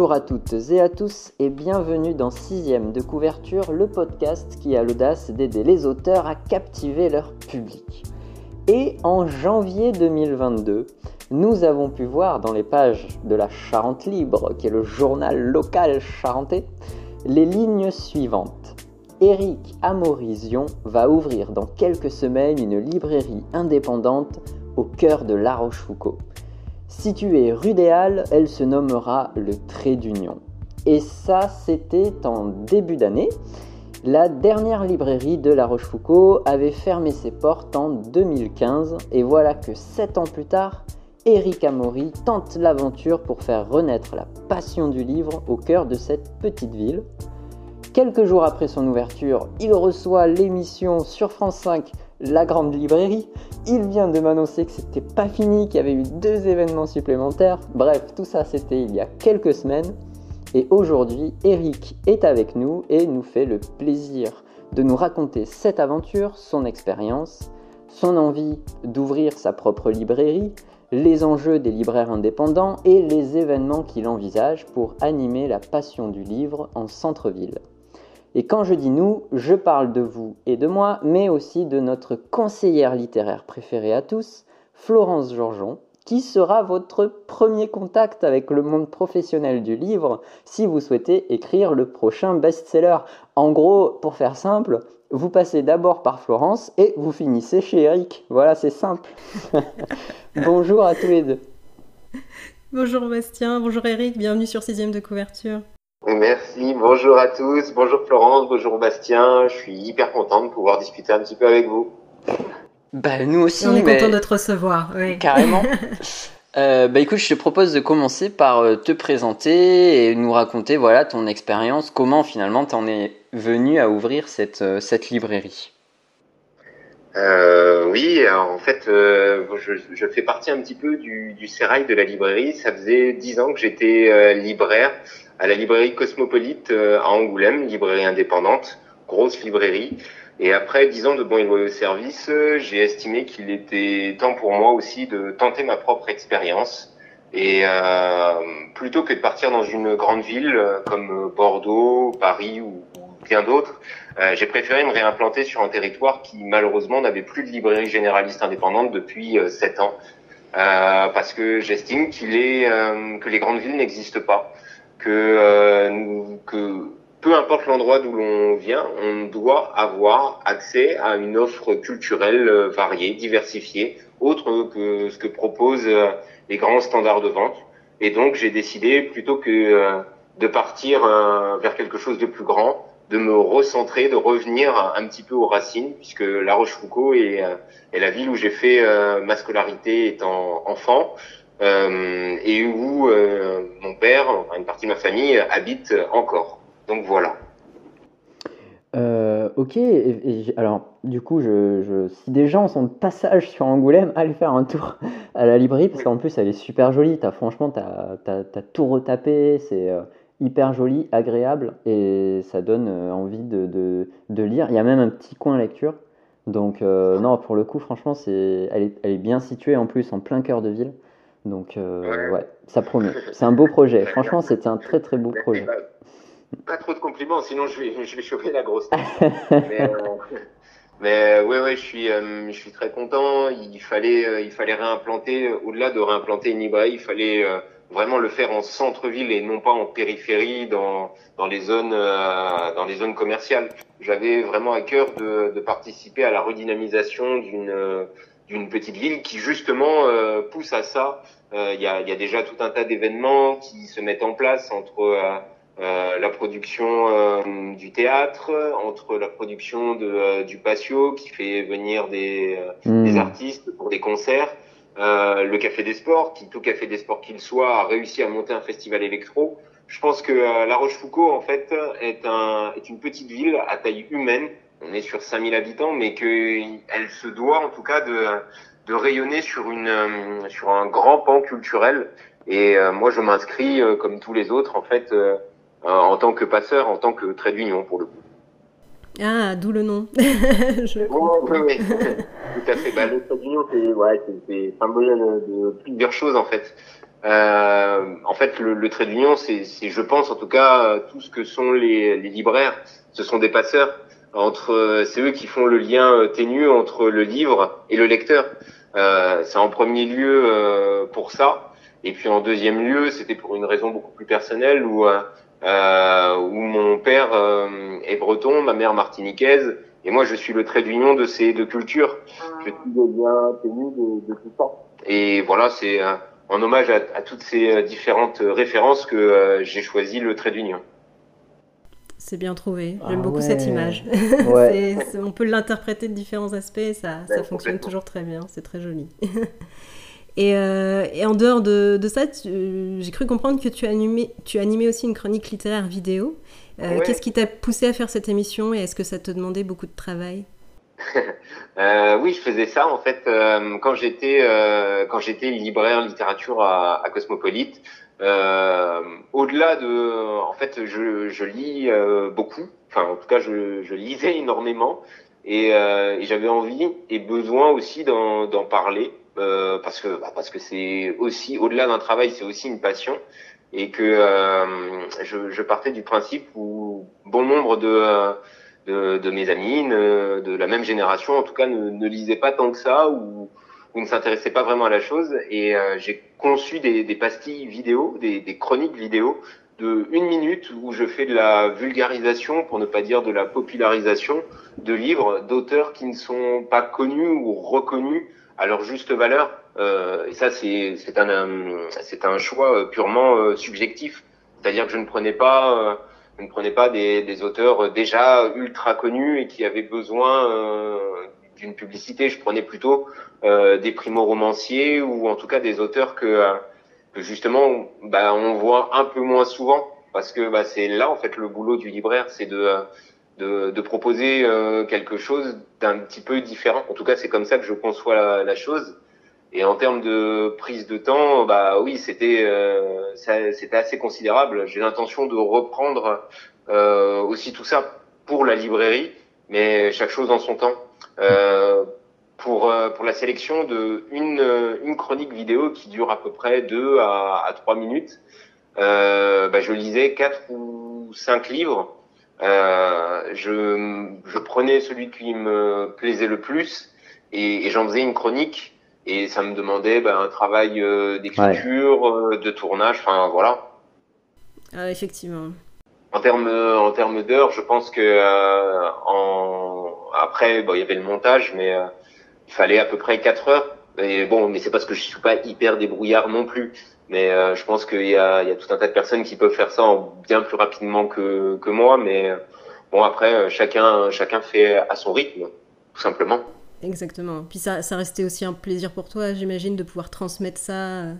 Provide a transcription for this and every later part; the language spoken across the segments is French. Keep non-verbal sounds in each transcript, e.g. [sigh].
Bonjour à toutes et à tous et bienvenue dans Sixième de couverture, le podcast qui a l'audace d'aider les auteurs à captiver leur public. Et en janvier 2022, nous avons pu voir dans les pages de la Charente Libre, qui est le journal local charentais, les lignes suivantes. Éric Amorizion va ouvrir dans quelques semaines une librairie indépendante au cœur de La Rochefoucauld. Située rue des Halles, elle se nommera le Trait d'Union. Et ça, c'était en début d'année. La dernière librairie de La Rochefoucauld avait fermé ses portes en 2015 et voilà que sept ans plus tard, Éric Amaury tente l'aventure pour faire renaître la passion du livre au cœur de cette petite ville. Quelques jours après son ouverture, il reçoit l'émission sur France 5 La Grande Librairie. Il vient de m'annoncer que c'était pas fini, qu'il y avait eu deux événements supplémentaires. Bref, tout ça c'était il y a quelques semaines. Et aujourd'hui, Eric est avec nous et nous fait le plaisir de nous raconter cette aventure, son expérience, son envie d'ouvrir sa propre librairie, les enjeux des libraires indépendants et les événements qu'il envisage pour animer la passion du livre en centre-ville. Et quand je dis nous, je parle de vous et de moi, mais aussi de notre conseillère littéraire préférée à tous, Florence Georgeon, qui sera votre premier contact avec le monde professionnel du livre si vous souhaitez écrire le prochain best-seller. En gros, pour faire simple, vous passez d'abord par Florence et vous finissez chez Eric. Voilà, c'est simple. [laughs] bonjour à tous les deux. Bonjour Bastien, bonjour Eric, bienvenue sur Sixième de couverture. Merci, bonjour à tous, bonjour Florence, bonjour Bastien, je suis hyper content de pouvoir discuter un petit peu avec vous. Bah nous aussi, on est mais... content de te recevoir, oui. Carrément. [laughs] Euh, bah écoute, je te propose de commencer par euh, te présenter et nous raconter voilà ton expérience, comment finalement t'en es venu à ouvrir cette, euh, cette librairie? Euh, oui, alors en fait, euh, je, je, fais partie un petit peu du, du sérail de la librairie. Ça faisait dix ans que j'étais libraire à la librairie Cosmopolite à Angoulême, librairie indépendante, grosse librairie. Et après dix ans de bons et loyaux services, j'ai estimé qu'il était temps pour moi aussi de tenter ma propre expérience. Et euh, plutôt que de partir dans une grande ville comme Bordeaux, Paris ou, bien d'autres, euh, j'ai préféré me réimplanter sur un territoire qui malheureusement n'avait plus de librairie généraliste indépendante depuis euh, sept ans. Euh, parce que j'estime qu'il est que les grandes villes n'existent pas, que que peu importe l'endroit d'où l'on vient, on doit avoir accès à une offre culturelle euh, variée, diversifiée, autre que ce que proposent euh, les grands standards de vente. Et donc, j'ai décidé, plutôt que euh, de partir vers quelque chose de plus grand, de me recentrer, de revenir un petit peu aux racines, puisque La Rochefoucauld est la ville où j'ai fait ma scolarité étant enfant, et où mon père, une partie de ma famille, habite encore. Donc voilà. Euh, ok, alors du coup, je, si des gens sont de passage sur Angoulême, [laughs] allez faire un tour à la librairie parce qu'en plus elle est super jolie. As, franchement, tu as, tout retapé, c'est euh, hyper joli, agréable et ça donne euh, envie de, lire. Il y a même un petit coin lecture. Donc, non, pour le coup, franchement, c'est, elle, est, elle est bien située en plus en plein cœur de ville. Donc, ouais, ça promet. C'est un beau projet. Franchement, c'était un très très beau projet. Pas trop de compliments, sinon je vais, je vais choper la grosse [laughs] mais, euh, mais ouais, ouais, je suis, euh, je suis très content. Il fallait, euh, il fallait réimplanter, au-delà de réimplanter une librairie, il fallait vraiment le faire en centre-ville et non pas en périphérie, dans, dans les zones, dans les zones commerciales. J'avais vraiment à cœur de, de participer à la redynamisation d'une d'une petite ville qui justement pousse à ça. Il y, a, y a déjà tout un tas d'événements qui se mettent en place entre euh, la production euh, du théâtre, entre la production de, euh, du patio qui fait venir des, hmm. des artistes pour des concerts, le Café des Sports, qui tout Café des Sports qu'il soit a réussi à monter un festival électro. Je pense que La Rochefoucauld en fait est, un, est une petite ville à taille humaine. On est sur 5000 habitants, mais qu'elle se doit en tout cas de, de rayonner sur, une, sur un grand pan culturel. Et moi, je m'inscris, comme tous les autres, en fait, euh, en tant que passeur, en tant que trait d'union pour le coup. Ah, d'où le nom. [laughs] Je... Oh, oui, oui. Tout à fait. Bah, le trait d'union, c'est ouais, symbole de plusieurs choses en fait. en fait, le, trait d'union, c'est, je pense en tout cas, tout ce que sont les, les libraires. Ce sont des passeurs entre, c'est eux qui font le lien ténu entre le livre et le lecteur. c'est en premier lieu pour ça. Et puis en deuxième lieu, c'était pour une raison beaucoup plus personnelle où euh, où mon père euh, est breton, ma mère martiniquaise, et moi je suis le trait d'union de ces deux cultures. Je suis bien tenu de, tout ça. Et voilà, c'est euh, en hommage à, toutes ces différentes références que j'ai choisi le trait d'union. C'est bien trouvé. J'aime ah beaucoup cette image. Ouais. [laughs] on peut l'interpréter de différents aspects. Ça, ça fonctionne toujours très bien. C'est très joli. [laughs] Euh, et, en dehors de, ça, j'ai cru comprendre que tu animais, tu animais aussi une chronique littéraire vidéo. Euh, qu'est-ce qui t'a poussé à faire cette émission et est-ce que ça te demandait beaucoup de travail? [laughs] Euh, Oui, je faisais ça en fait quand j'étais quand j'étais libraire littérature à, à Cosmopolite. Au-delà de, en fait, je, je lis beaucoup. Enfin, en tout cas, je, je lisais énormément et, et j'avais envie et besoin aussi d'en parler. Euh, parce que bah, parce que c'est aussi au-delà d'un travail, c'est aussi une passion et que euh, je, je, partais du principe où bon nombre de de, de mes amis de la même génération, en tout cas, ne, ne lisaient pas tant que ça ou, ou ne s'intéressaient pas vraiment à la chose. Et euh, j'ai conçu des, des, pastilles vidéo, des, des, chroniques vidéo de une minute où je fais de la vulgarisation, pour ne pas dire de la popularisation, de livres d'auteurs qui ne sont pas connus ou reconnus à leur juste valeur. Euh, et ça, c'est c'est un c'est un choix euh, purement euh, subjectif. C'est-à-dire que je ne prenais pas euh, je ne prenais pas des, des auteurs déjà ultra connus et qui avaient besoin euh, d'une publicité. Je prenais plutôt euh, des primo-romanciers ou en tout cas des auteurs que, que justement bah, on voit un peu moins souvent parce que bah, c'est là en fait le boulot du libraire, c'est de de, de proposer euh, quelque chose d'un petit peu différent. En tout cas, c'est comme ça que je conçois la, la, chose. Et en termes de prise de temps, bah oui, c'était euh, c'était assez considérable. J'ai l'intention de reprendre euh, aussi tout ça pour la librairie, mais chaque chose en son temps. Euh, pour euh, pour la sélection de une une chronique vidéo qui dure à peu près deux à, à trois minutes, bah, je lisais quatre ou cinq livres euh, je, je, prenais celui qui me plaisait le plus et, et j'en faisais une chronique et ça me demandait ben, un travail euh, d'écriture, euh, de tournage, enfin voilà. Ah, effectivement. En termes en termes d'heures, je pense que euh, après il y avait le montage mais il fallait à peu près 4 heures. Et bon, mais c'est parce que je suis pas hyper débrouillard non plus. Mais euh, je pense qu'il y a, il y a tout un tas de personnes qui peuvent faire ça en bien plus rapidement que, que moi. Mais bon, après, euh, chacun, chacun fait à son rythme, tout simplement. Exactement. Puis ça, ça restait aussi un plaisir pour toi, j'imagine, de pouvoir transmettre ça euh,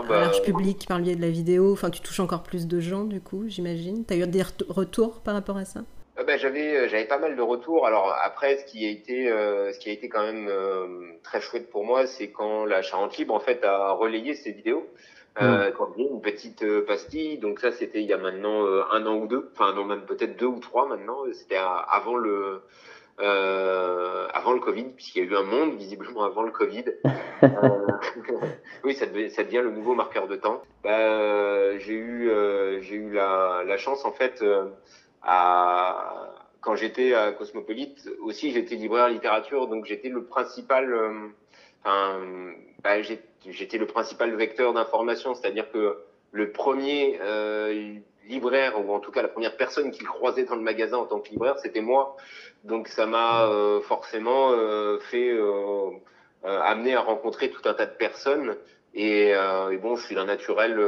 oh bah, à large public par le biais de la vidéo. Enfin, tu touches encore plus de gens, du coup, j'imagine. Tu as eu des retours par rapport à ça? Bah, j'avais j'avais pas mal de retours. Alors après, ce qui a été ce qui a été quand même très chouette pour moi, c'est quand la Charente Libre en fait a relayé ces vidéos. Euh, quand une petite euh, pastille. Donc ça, c'était il y a maintenant euh, un an ou deux. Enfin non, même peut-être deux ou trois maintenant. C'était avant le euh, avant le Covid, puisqu'il y a eu un monde visiblement avant le Covid. [laughs] euh, oui, ça, devait, ça devient le nouveau marqueur de temps. Bah, j'ai eu j'ai eu la, la chance en fait à quand j'étais à Cosmopolite aussi, j'étais libraire littérature, donc j'étais le principal. Enfin, bah, j'étais le principal vecteur d'information, c'est-à-dire que le premier euh, libraire, ou en tout cas la première personne qu'il croisait dans le magasin en tant que libraire, c'était moi. Donc ça m'a euh, forcément euh, fait euh, amener à rencontrer tout un tas de personnes. Et, et bon, je suis d'un naturel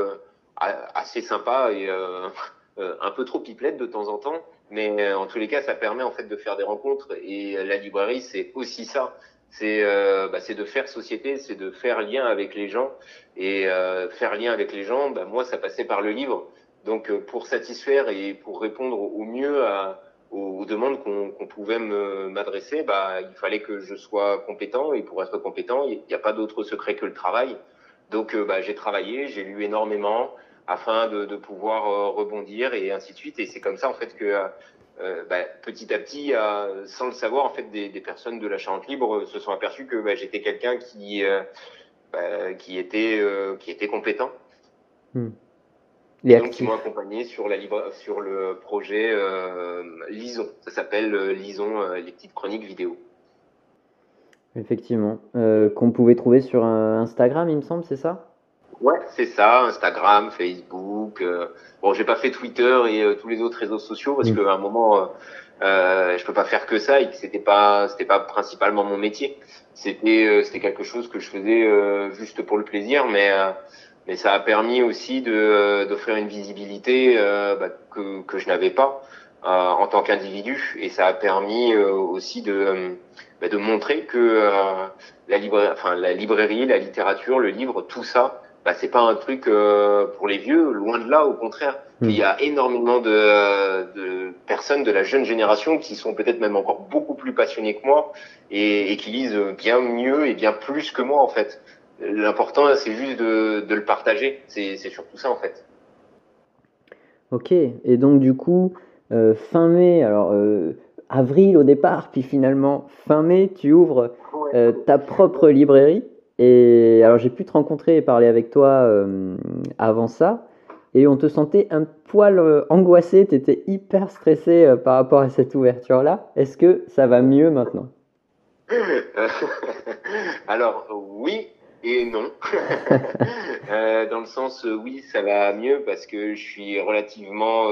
assez sympa et [laughs] un peu trop pipelette de temps en temps. Mais en tous les cas, ça permet en fait de faire des rencontres. Et la librairie, c'est aussi ça c'est euh, bah, de faire société, c'est de faire lien avec les gens. Et euh, faire lien avec les gens, bah, moi, ça passait par le livre. Donc, euh, pour satisfaire et pour répondre au mieux à, aux, demandes qu'on pouvait m'adresser, bah, il fallait que je sois compétent. Et pour être compétent, il n'y a pas d'autre secret que le travail. Donc, euh, bah, j'ai travaillé, j'ai lu énormément afin de, pouvoir euh, rebondir et ainsi de suite. Et c'est comme ça, en fait, que euh, bah, petit à petit, sans le savoir, en fait, des, personnes de la Charente libre se sont aperçues que bah, j'étais quelqu'un qui bah, qui étaient qui étaient compétents. Hmm. Et donc qui m'ont accompagné sur la sur le projet Lison. Ça s'appelle Lison les petites chroniques vidéo. Effectivement, qu'on pouvait trouver sur Instagram, il me semble, c'est ça? Ouais, c'est ça, Instagram, Facebook. Euh, bon, j'ai pas fait Twitter et euh, tous les autres réseaux sociaux parce mm. qu'à un moment, euh, euh, je peux pas faire que ça et que c'était pas, c'était pas principalement mon métier. C'était, euh, c'était quelque chose que je faisais juste pour le plaisir, mais mais ça a permis aussi de d'offrir une visibilité bah, que que je n'avais pas en tant qu'individu et ça a permis aussi de bah, de montrer que la librairie, enfin la librairie, la littérature, le livre, tout ça bah, c'est pas un truc euh, pour les vieux, loin de là, au contraire. Hmm. Il y a énormément de, de, personnes de la jeune génération qui sont peut-être même encore beaucoup plus passionnées que moi et, et, qui lisent bien mieux et bien plus que moi en fait. L'important, c'est juste de, de, le partager. C'est surtout ça en fait. Ok, et donc du coup, euh, fin mai, alors euh, avril au départ, puis finalement fin mai, tu ouvres euh, ta propre librairie. Et alors j'ai pu te rencontrer et parler avec toi avant ça, et on te sentait un poil angoissé, tu étais hyper stressé par rapport à cette ouverture-là. Est-ce que ça va mieux maintenant? [laughs] Alors oui et non. [laughs] dans le sens oui ça va mieux parce que je suis relativement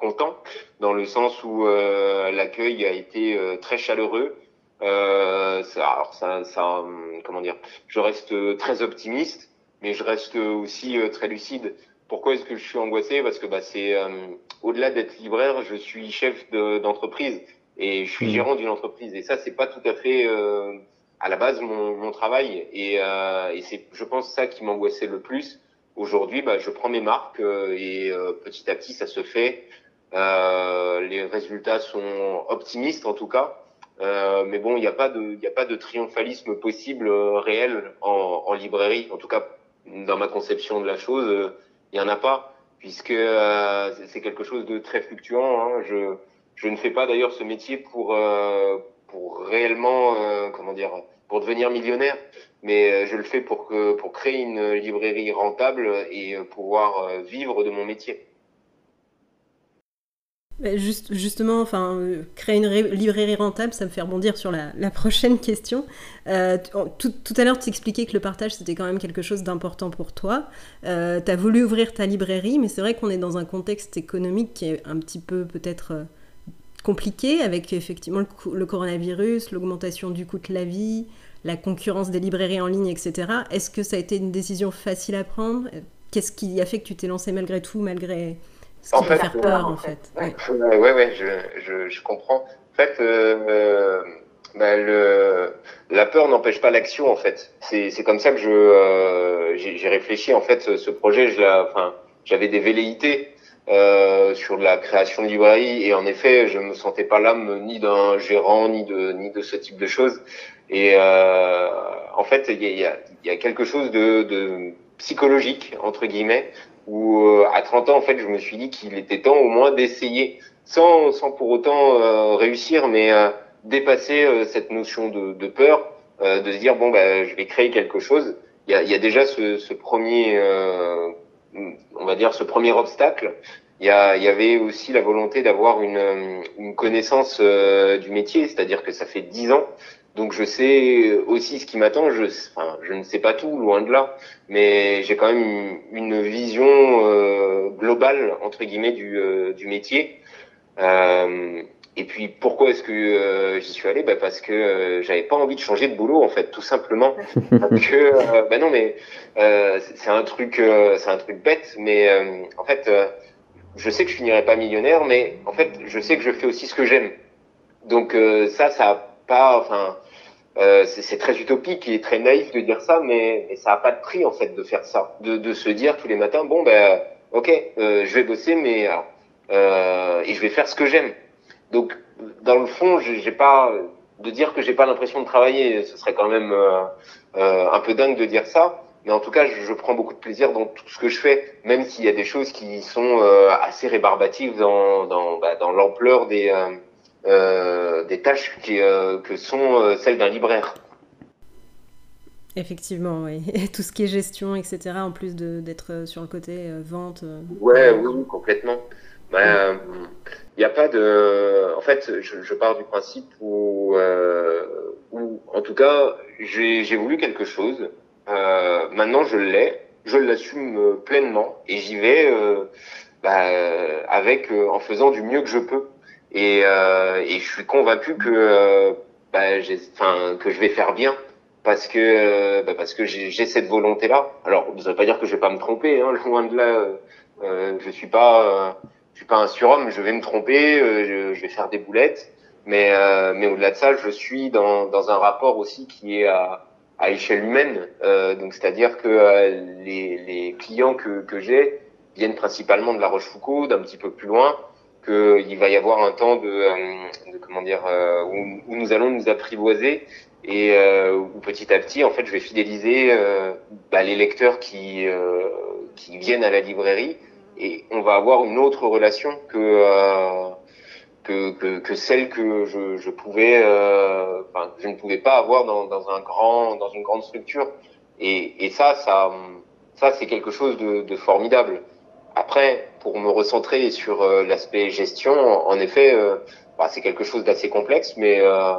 content, dans le sens où l'accueil a été très chaleureux. Euh, alors ça, ça, comment dire, je reste très optimiste, mais je reste aussi euh, très lucide. Pourquoi est-ce que je suis angoissé? Parce que bah, c'est euh, au-delà d'être libraire, je suis chef d'entreprise et je suis mmh. gérant d'une entreprise. Et ça, c'est pas tout à fait euh, à la base mon, mon travail. Et, et c'est, je pense, ça qui m'angoissait le plus. Aujourd'hui, bah, je prends mes marques et petit à petit, ça se fait. les résultats sont optimistes en tout cas. Euh, mais bon, il n'y a pas de, il a pas de triomphalisme possible euh, réel en, en, librairie. En tout cas, dans ma conception de la chose, euh, il n'y en a pas, puisque c'est quelque chose de très fluctuant. Hein. Je, je ne fais pas d'ailleurs ce métier pour, pour réellement, comment dire, pour devenir millionnaire, mais je le fais pour que, pour créer une librairie rentable et pouvoir vivre de mon métier. Juste, justement, enfin, euh, créer une librairie rentable, ça me fait rebondir sur la, prochaine question. Euh, tout, à l'heure, tu expliquais que le partage, c'était quand même quelque chose d'important pour toi. Euh, tu as voulu ouvrir ta librairie, mais c'est vrai qu'on est dans un contexte économique qui est un petit peu peut-être compliqué, avec effectivement le, coronavirus, l'augmentation du coût de la vie, la concurrence des librairies en ligne, etc. Est-ce que ça a été une décision facile à prendre? Qu'est-ce qui a fait que tu t'es lancé malgré tout, malgré ce qui peut faire peur, en fait? Ouais, ouais, ouais, je, je, je, comprends. En fait, euh, euh bah, le, la peur n'empêche pas l'action, en fait. C'est comme ça que je euh, j'ai réfléchi. En fait, ce projet, je enfin, j'avais des velléités euh, sur la création de librairie et en effet, je me sentais pas l'âme ni d'un gérant ni de ni de ce type de choses. Et euh, en fait, il y a, y a quelque chose de, de psychologique entre guillemets où euh, à 30 ans, en fait, je me suis dit qu'il était temps au moins d'essayer, sans, sans pour autant euh, réussir, mais euh, dépasser cette notion de, de peur, de se dire bon, bah, je vais créer quelque chose. Il y a, y a déjà ce, ce premier, on va dire, ce premier obstacle. Il y, avait aussi la volonté d'avoir une, connaissance du métier, c'est-à-dire que ça fait 10 ans donc je sais aussi ce qui m'attend. Je, ne sais pas tout, loin de là, mais j'ai quand même une, vision euh, globale entre guillemets du, euh, métier. Euh, et puis pourquoi est-ce que euh, j'y suis allé? Bah parce que euh, j'avais pas envie de changer de boulot en fait, tout simplement. [laughs] parce que bah non mais c'est un truc, c'est un truc bête, mais en fait je sais que je finirai pas millionnaire, mais en fait je sais que je fais aussi ce que j'aime. Donc ça, ça enfin, euh, c'est très utopique et très naïf de dire ça, mais, ça n'a pas de prix en fait de faire ça, de, de se dire tous les matins, bon ben, ok, euh, je vais bosser, mais euh, et je vais faire ce que j'aime. Donc, dans le fond, j'ai pas de dire que j'ai pas l'impression de travailler, ce serait quand même un peu dingue de dire ça. Mais en tout cas, je, prends beaucoup de plaisir dans tout ce que je fais, même s'il y a des choses qui sont assez rébarbatives dans, dans, bah, dans l'ampleur des, euh, des tâches qui, euh, que sont euh, celles d'un libraire. Effectivement, oui. Et tout ce qui est gestion, etc., en plus d'être sur le côté vente. Ouais, oui, complètement. Il bah, n'y a pas de. En fait, je, je pars du principe où, où en tout cas, j'ai voulu quelque chose. maintenant, je l'ai je l'assume euh, pleinement et j'y vais euh, bah, avec euh, en faisant du mieux que je peux. Et, et je suis convaincu que bah, enfin que je vais faire bien parce que bah, parce que j'ai cette volonté là. Alors, ça veut pas dire que je vais pas me tromper, hein, [laughs] loin de là. Euh, je suis pas je suis pas un surhomme. Je vais me tromper, je, je, vais faire des boulettes, mais mais au-delà de ça, je suis dans dans un rapport aussi qui est à à échelle humaine. Euh, donc c'est-à-dire que euh, les, les, clients que, que j'ai viennent principalement de La Rochefoucauld, d'un petit peu plus loin, qu'il va y avoir un temps de, euh, de comment dire euh, où, où, nous allons nous apprivoiser et où petit à petit en fait je vais fidéliser bah, les lecteurs qui qui viennent à la librairie et on va avoir une autre relation que que, que, que celle que je, je pouvais, euh, enfin, je ne pouvais pas avoir dans, dans, un grand, dans une grande structure. Et, et ça, ça, ça c'est quelque chose de, de, formidable. Après, pour me recentrer sur euh, l'aspect gestion, en, effet, euh, bah, c'est quelque chose d'assez complexe, mais euh,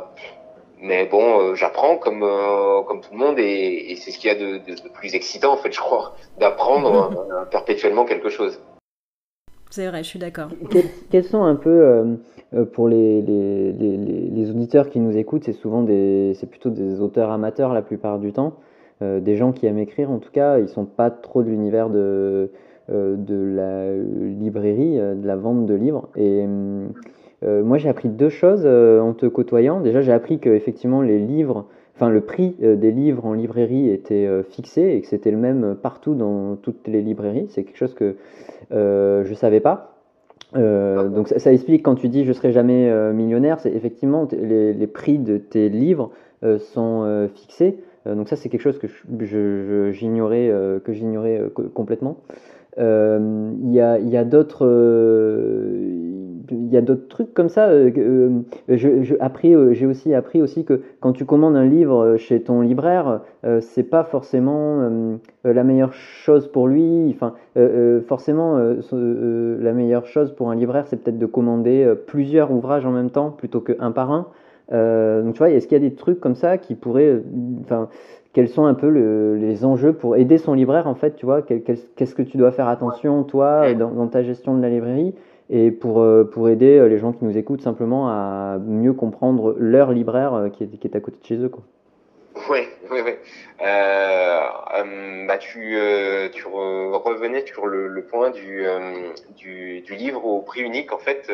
mais bon, j'apprends comme comme tout le monde, et, et c'est ce qu'il y a de, de, de, plus excitant, en fait, je crois, d'apprendre [laughs] perpétuellement quelque chose. C'est vrai, je suis d'accord. Quels, sont un peu, euh, euh, pour les, les, les, auditeurs qui nous écoutent, c'est souvent des, c'est plutôt des auteurs amateurs la plupart du temps, euh, des gens qui aiment écrire en tout cas, ils sont pas trop de l'univers de, de la librairie, de la vente de livres. Et moi j'ai appris deux choses en te côtoyant. Déjà j'ai appris que effectivement les livres, enfin le prix des livres en librairie était fixé et que c'était le même partout dans toutes les librairies. C'est quelque chose que euh, je savais pas. Euh, donc ça, explique quand tu dis je serai jamais euh, millionnaire, c'est effectivement les, les, prix de tes livres sont fixés. donc ça c'est quelque chose que j'ignorais que j'ignorais complètement. Il y a, a d'autres il y d'autres trucs comme ça. Euh, euh, euh, j'ai aussi appris aussi que quand tu commandes un livre chez ton libraire, c'est pas forcément la meilleure chose pour lui. Enfin, forcément, la meilleure chose pour un libraire, c'est peut-être de commander plusieurs ouvrages en même temps plutôt qu'un par un. donc tu vois, est-ce qu'il y a des trucs comme ça qui pourraient, enfin, quels sont un peu le, les enjeux pour aider son libraire en fait, tu vois, qu'est-ce que tu dois faire attention toi dans, dans ta gestion de la librairie et pour, euh, pour aider euh, les gens qui nous écoutent simplement à mieux comprendre leur libraire euh, qui est, qui est à côté de chez eux. Quoi. Oui, oui, oui. Euh, bah tu, tu revenais sur le, le point du, du, du, livre au prix unique. En fait,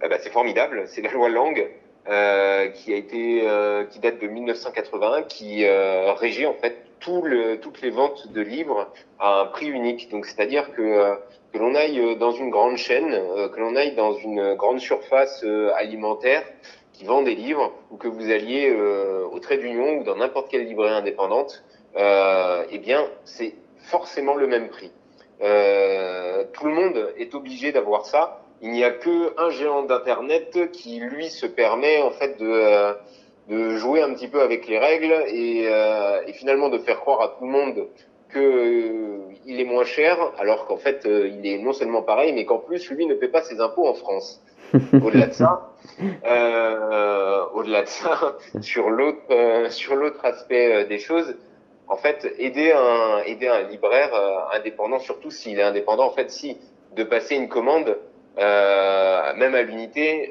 bah, c'est formidable. C'est la loi Langue qui a été, qui date de 1981, qui régit en fait tout le, toutes les ventes de livres à un prix unique. Donc, c'est-à-dire que que l'on aille euh, dans une grande chaîne, euh, que l'on aille dans une grande surface euh, alimentaire qui vend des livres, ou que vous alliez au Trait d'Union ou dans n'importe quelle librairie indépendante, eh bien, c'est forcément le même prix. tout le monde est obligé d'avoir ça. Il n'y a que un géant d'internet qui lui se permet en fait de de jouer un petit peu avec les règles et, et finalement de faire croire à tout le monde que euh, il est moins cher, alors qu'en fait, euh, il est non seulement pareil, mais qu'en plus, lui ne paie pas ses impôts en France. [laughs] au-delà de ça, euh, au-delà de ça, [laughs] sur l'autre, euh, sur l'autre aspect des choses, en fait, aider un, aider un libraire indépendant, surtout s'il est indépendant, en fait, si de passer une commande, même à l'unité,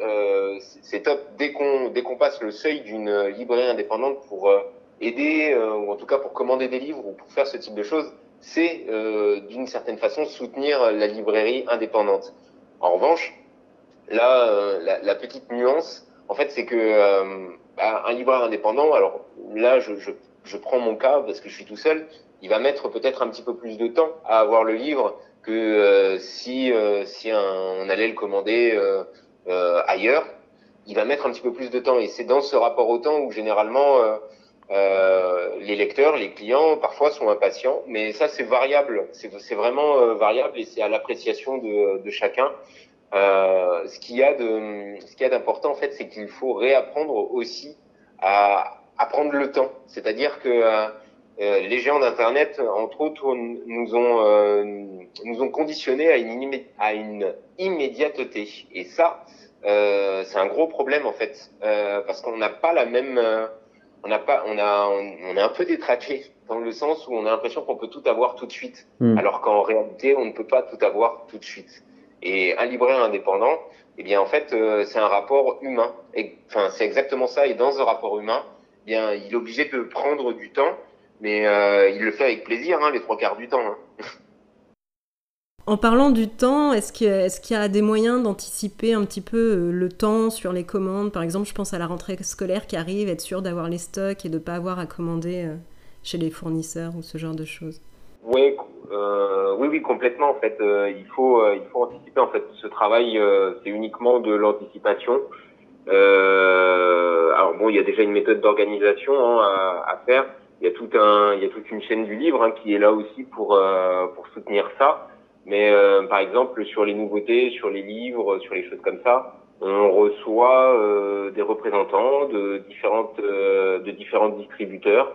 c'est top. Dès qu'on, dès qu'on passe le seuil d'une librairie indépendante pour aider, euh, ou en tout cas pour commander des livres ou pour faire ce type de choses, c'est euh, d'une certaine façon soutenir la librairie indépendante. En revanche, là, euh, la, la, petite nuance, en fait, c'est que bah, un libraire indépendant, alors là, je, je, je, prends mon cas parce que je suis tout seul, il va mettre peut-être un petit peu plus de temps à avoir le livre que si si un, on allait le commander ailleurs, il va mettre un petit peu plus de temps. Et c'est dans ce rapport au temps où généralement euh, les lecteurs, les clients, parfois sont impatients, mais ça c'est variable, c'est vraiment euh, variable et c'est à l'appréciation de, de, chacun. Euh, ce qu'il y a de, ce qu'il y a d'important en fait, c'est qu'il faut réapprendre aussi à, à prendre le temps. C'est-à-dire que les géants d'Internet, entre autres, nous ont nous ont conditionnés à une, à une immédiateté. Et ça, c'est un gros problème en fait, parce qu'on n'a pas la même on n'a pas, on a, on, est un peu détraqué dans le sens où on a l'impression qu'on peut tout avoir tout de suite, hmm. alors qu'en réalité, on ne peut pas tout avoir tout de suite. Et un libraire indépendant, eh bien, en fait, euh, c'est un rapport humain. Enfin, c'est exactement ça. Et dans ce rapport humain, eh bien, il est obligé de prendre du temps, mais euh, il le fait avec plaisir, hein, les trois quarts du temps. Hein. En parlant du temps, est-ce qu'il y, a des moyens d'anticiper un petit peu euh, le temps sur les commandes? Par exemple, je pense à la rentrée scolaire qui arrive, être sûr d'avoir les stocks et de ne pas avoir à commander euh, chez les fournisseurs ou ce genre de choses? Oui, euh, oui, oui, complètement. En fait, il faut, il faut anticiper. En fait, ce travail, c'est uniquement de l'anticipation. alors bon, il y a déjà une méthode d'organisation hein, à, faire. Il y a tout un, il y a toute une chaîne du livre hein, qui est là aussi pour pour soutenir ça. Mais euh, par exemple, sur les nouveautés, sur les livres, sur les choses comme ça, on reçoit euh, des représentants de différentes euh, de différents distributeurs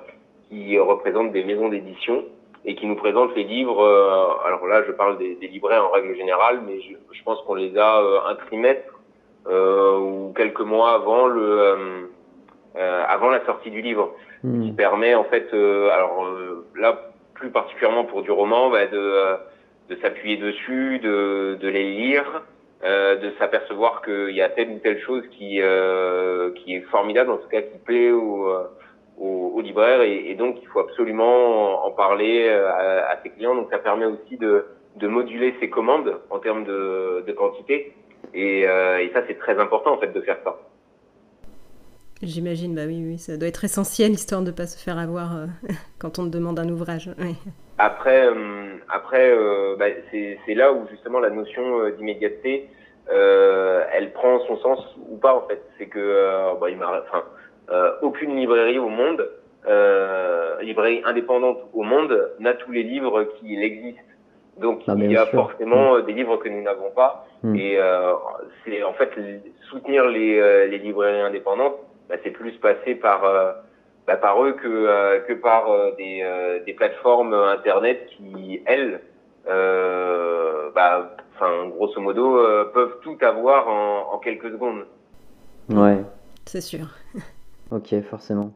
qui représentent des maisons d'édition et qui nous présentent les livres. alors là, je parle des, des, libraires en règle générale, mais je, je pense qu'on les a un trimestre ou quelques mois avant le avant la sortie du livre, mmh. qui permet en fait, alors là plus particulièrement pour du roman, bah, de de s'appuyer dessus, de, de les lire, euh, de s'apercevoir qu'il y a telle ou telle chose qui, euh, qui est formidable, en tout cas qui plaît au, euh, au, au libraire, et, et, donc il faut absolument en parler euh, à, à, ses clients. Donc ça permet aussi de, de moduler ses commandes en termes de, de quantité, et, euh, et ça c'est très important en fait de faire ça. J'imagine, bah oui, oui, ça doit être essentiel histoire de ne pas se faire avoir euh, [laughs] quand on te demande un ouvrage. Après, euh, après, euh, bah, c'est là où justement la notion d'immédiateté, elle prend son sens ou pas en fait. C'est que, bah, il enfin, aucune librairie au monde, librairie indépendante au monde, n'a tous les livres qui existent. Donc ah, il y a forcément des livres que nous n'avons pas. Hmm. Et c'est en fait soutenir les, les librairies indépendantes bah, c'est plus passé par euh, bah, par eux que euh, que par euh, des, des plateformes internet qui elles bah enfin grosso modo peuvent tout avoir en, en quelques secondes. Ouais. C'est sûr. [laughs] ok, forcément.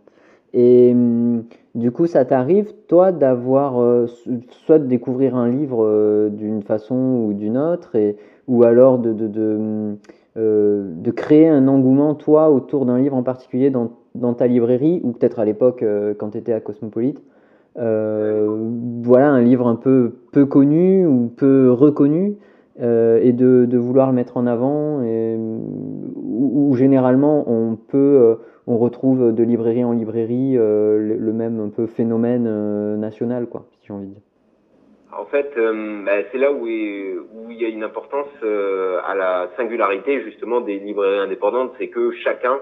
Et hum, du coup, ça t'arrive, toi, d'avoir soit de découvrir un livre d'une façon ou d'une autre, et, ou alors de, de, de, hum, euh, de créer un engouement, toi, autour d'un livre en particulier dans, dans ta librairie, ou peut-être à l'époque euh, quand tu étais à Cosmopolite. Euh, voilà, un livre un peu peu connu ou peu reconnu, et de, de, vouloir le mettre en avant, et, où, généralement on peut, on retrouve de librairie en librairie le, même un peu phénomène national, quoi, si j'ai envie de dire. En fait, euh, bah, c'est là où, où, il y a une importance euh, à la singularité justement des librairies indépendantes, c'est que chacun,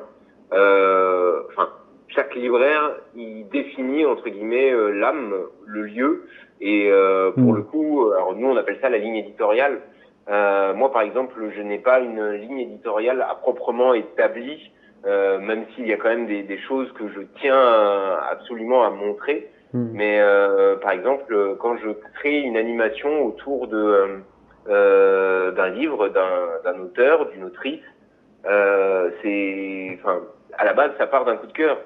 euh, enfin chaque libraire, il définit entre guillemets l'âme, le lieu, et pour mmh. le coup, alors nous on appelle ça la ligne éditoriale. moi par exemple, je n'ai pas une ligne éditoriale à proprement établie, même s'il y a quand même des, des, choses que je tiens absolument à montrer. Hmm. Mais euh, par exemple, quand je crée une animation autour de euh, euh d'un livre, d'un auteur, d'une autrice, euh, c'est, enfin, à la base, ça part d'un coup de cœur.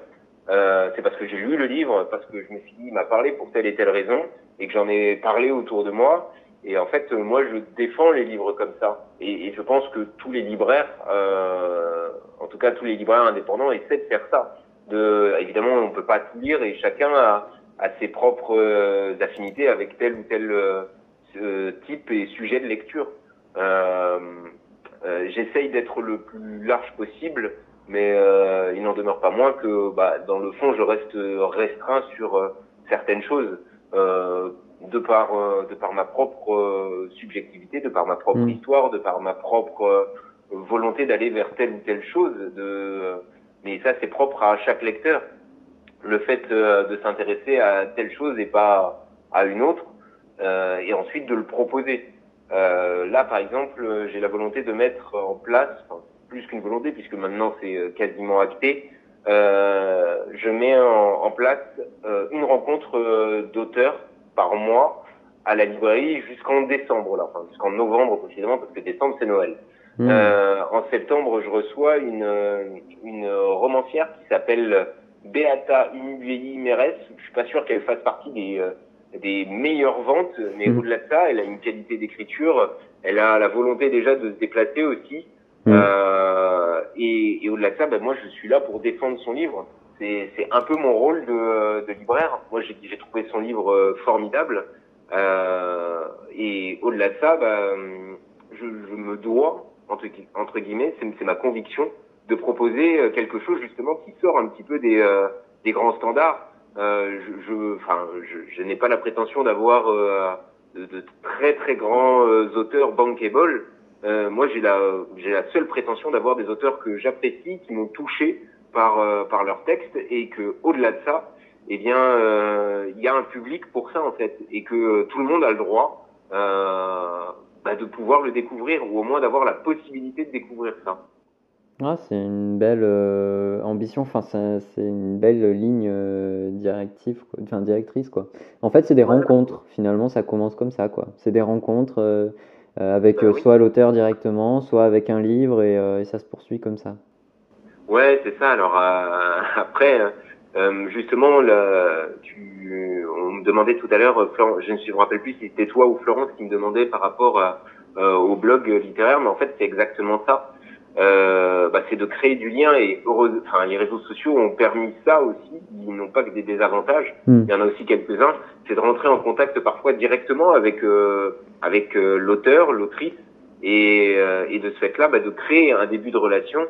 Euh, c'est parce que j'ai lu le livre, parce que je me suis dit, il m'a parlé pour telle et telle raison, et que j'en ai parlé autour de moi. Et en fait, moi, je défends les livres comme ça. Et, et je pense que tous les libraires, euh, en tout cas tous les libraires indépendants, essaient de faire ça. De, évidemment, on peut pas tout lire et chacun a, à ses propres euh, affinités avec tel ou tel euh, type et sujet de lecture. Euh, J'essaye d'être le plus large possible, mais il n'en demeure pas moins que bah, dans le fond, je reste restreint sur certaines choses. de par de par ma propre subjectivité, de par ma propre mmh. histoire, de par ma propre volonté d'aller vers telle ou telle chose. De, mais ça, c'est propre à chaque lecteur le fait euh, de, s'intéresser à telle chose et pas à une autre, euh, et ensuite de le proposer. Euh, là, par exemple, j'ai la volonté de mettre en place, plus qu'une volonté, puisque maintenant c'est quasiment acté, je mets en, place une rencontre d'auteurs par mois à la librairie jusqu'en décembre, là, enfin jusqu'en novembre précisément, parce que décembre c'est Noël. Hmm. en septembre, je reçois une, une romancière qui s'appelle Beata Inuei Meres. Je suis pas sûr qu'elle fasse partie des des meilleures ventes, mais mmh. au-delà de ça, elle a une qualité d'écriture, elle a la volonté déjà de se déplacer aussi. Mmh. Euh, et, et au-delà de ça, ben moi je suis là pour défendre son livre. C'est, un peu mon rôle de, de libraire. Moi j'ai, trouvé son livre euh, formidable. Euh, et au-delà de ça, ben, je, je me dois, entre, entre guillemets, c'est, c'est ma conviction, de proposer euh, quelque chose justement qui sort un petit peu des, euh, des grands standards. Euh, je, enfin, je, je n'ai pas la prétention d'avoir euh, de, de, très très grands euh, auteurs bankable. Euh, moi, j'ai la j'ai la seule prétention d'avoir des auteurs que j'apprécie, qui m'ont touché par par leurs textes et que au-delà de ça, eh bien, il y a un public pour ça en fait, et que tout le monde a le droit bah, de pouvoir le découvrir ou au moins d'avoir la possibilité de découvrir ça. Ah, c'est une belle euh, ambition, enfin, c'est une belle ligne euh, directive, enfin, directrice. Quoi. En fait, c'est des rencontres, finalement, ça commence comme ça. quoi. C'est des rencontres euh, avec bah soit l'auteur directement, soit avec un livre, et, ça se poursuit comme ça. Ouais, c'est ça. Alors, [laughs] après, justement, tu, on me demandait tout à l'heure, je ne me rappelle plus si c'était toi ou Florence qui me demandait par rapport au blog littéraire, mais en fait, c'est exactement ça euh, bah, c'est de créer du lien et heureux, enfin, les réseaux sociaux ont permis ça aussi. Ils n'ont pas que des désavantages. Hmm. Il y en a aussi quelques-uns. C'est de rentrer en contact parfois directement avec euh, avec euh, l'auteur, l'autrice, et, euh, et de ce fait-là, bah, de créer un début de relation,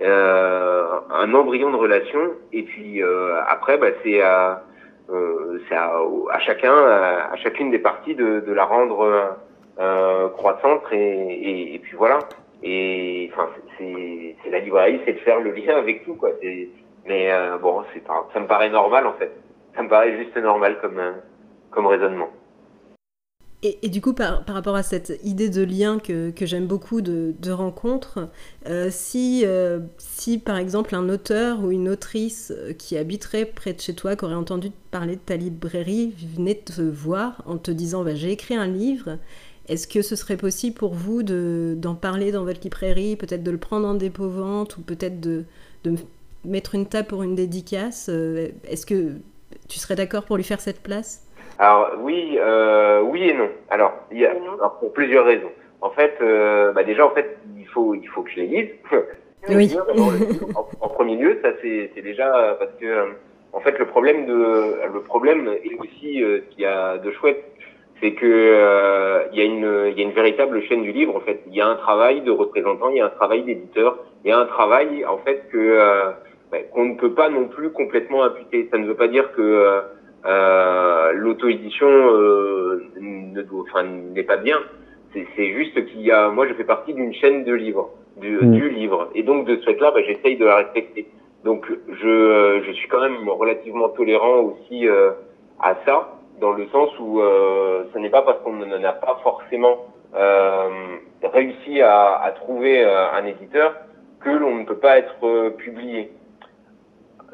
un embryon de relation. Et puis après, bah, c'est à c'est à, à, chacun, à, chacune des parties de, de la rendre croissante et, et, et puis voilà. Et enfin, c'est la librairie, c'est de faire le lien avec tout, quoi. Mais euh, bon, ça me paraît normal en fait. Ça me paraît juste normal comme euh, comme raisonnement. Et, du coup, par, par, rapport à cette idée de lien que, que j'aime beaucoup de, de rencontre, euh, si, si par exemple un auteur ou une autrice qui habiterait près de chez toi, qui aurait entendu parler de ta librairie, venait te voir en te disant bah, j'ai écrit un livre est-ce que ce serait possible pour vous d'en parler dans votre librairie, peut-être de le prendre en dépôt-vente ou peut-être de, de, mettre une table pour une dédicace euh, Est-ce que tu serais d'accord pour lui faire cette place? Alors oui, euh, oui et non. Alors, il y a, pour plusieurs raisons. En fait, euh, bah déjà, en fait, il faut, il faut que je les lise. Oui. [laughs] en, premier lieu, ça c'est déjà parce que en fait le problème de le problème est aussi ce qu'il y a de chouette c'est que euh, il y a une il y a une véritable chaîne du livre en fait. Il y a un travail de représentant, il y a un travail d'éditeur, il y a un travail en fait que euh, ben, qu'on ne peut pas non plus complètement imputer. Ça ne veut pas dire que euh, euh l'auto-édition ne enfin n'est pas bien. C'est juste qu'il y a moi je fais partie d'une chaîne de livres, du, mm. du livre, et donc de ce fait-là, ben, j'essaye de la respecter. Donc je je suis quand même relativement tolérant aussi à ça dans le sens où euh, ce n'est pas parce qu'on n'a pas forcément euh, réussi à, à trouver euh, un éditeur que l'on ne peut pas être euh, publié.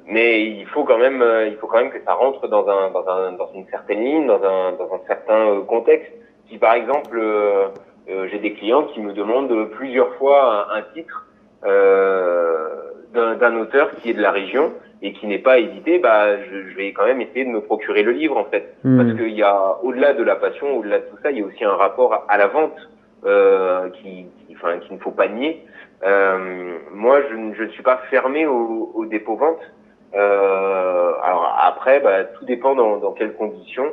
Mais il faut quand même, euh, il faut quand même que ça rentre dans un, dans un, dans une certaine ligne, dans un, dans un certain contexte. Si par exemple j'ai des clients qui me demandent plusieurs fois un, un titre d'un auteur qui est de la région, et qui n'est pas édité, bah, je, je, vais quand même essayer de me procurer le livre en fait, hmm. parce qu'il y a au-delà de la passion, au-delà de tout ça, il y a aussi un rapport à la vente euh, qui, enfin, qu'il ne faut pas nier. Euh, moi, je, je, ne suis pas fermé au, au dépôt vente. Euh, alors après, bah, tout dépend dans, dans quelles conditions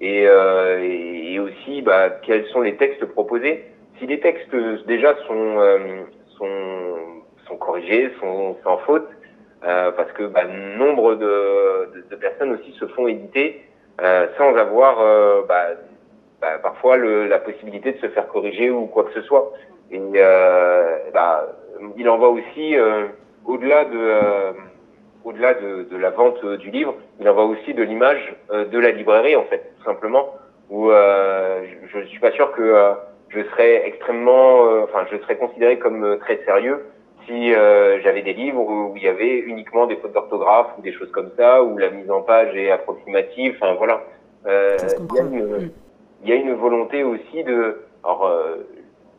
et, euh, et, aussi bah, quels sont les textes proposés. Si les textes déjà sont euh, sont, sont corrigés, sont sans faute, euh, parce que bah, nombre de, de, de, personnes aussi se font éditer euh, sans avoir euh, bah, bah, parfois le, la possibilité de se faire corriger ou quoi que ce soit. Et euh, bah, il en va aussi au-delà de au-delà de, de, la vente du livre, il en va aussi de l'image de la librairie en fait, tout simplement. Où je, ne suis pas sûr que je serais extrêmement, enfin je serais considéré comme très sérieux si euh, j'avais des livres où, il y avait uniquement des fautes d'orthographe ou des choses comme ça, où la mise en page est approximative. Enfin voilà. Euh, il, y a une, mm. il y a une volonté aussi de, alors euh,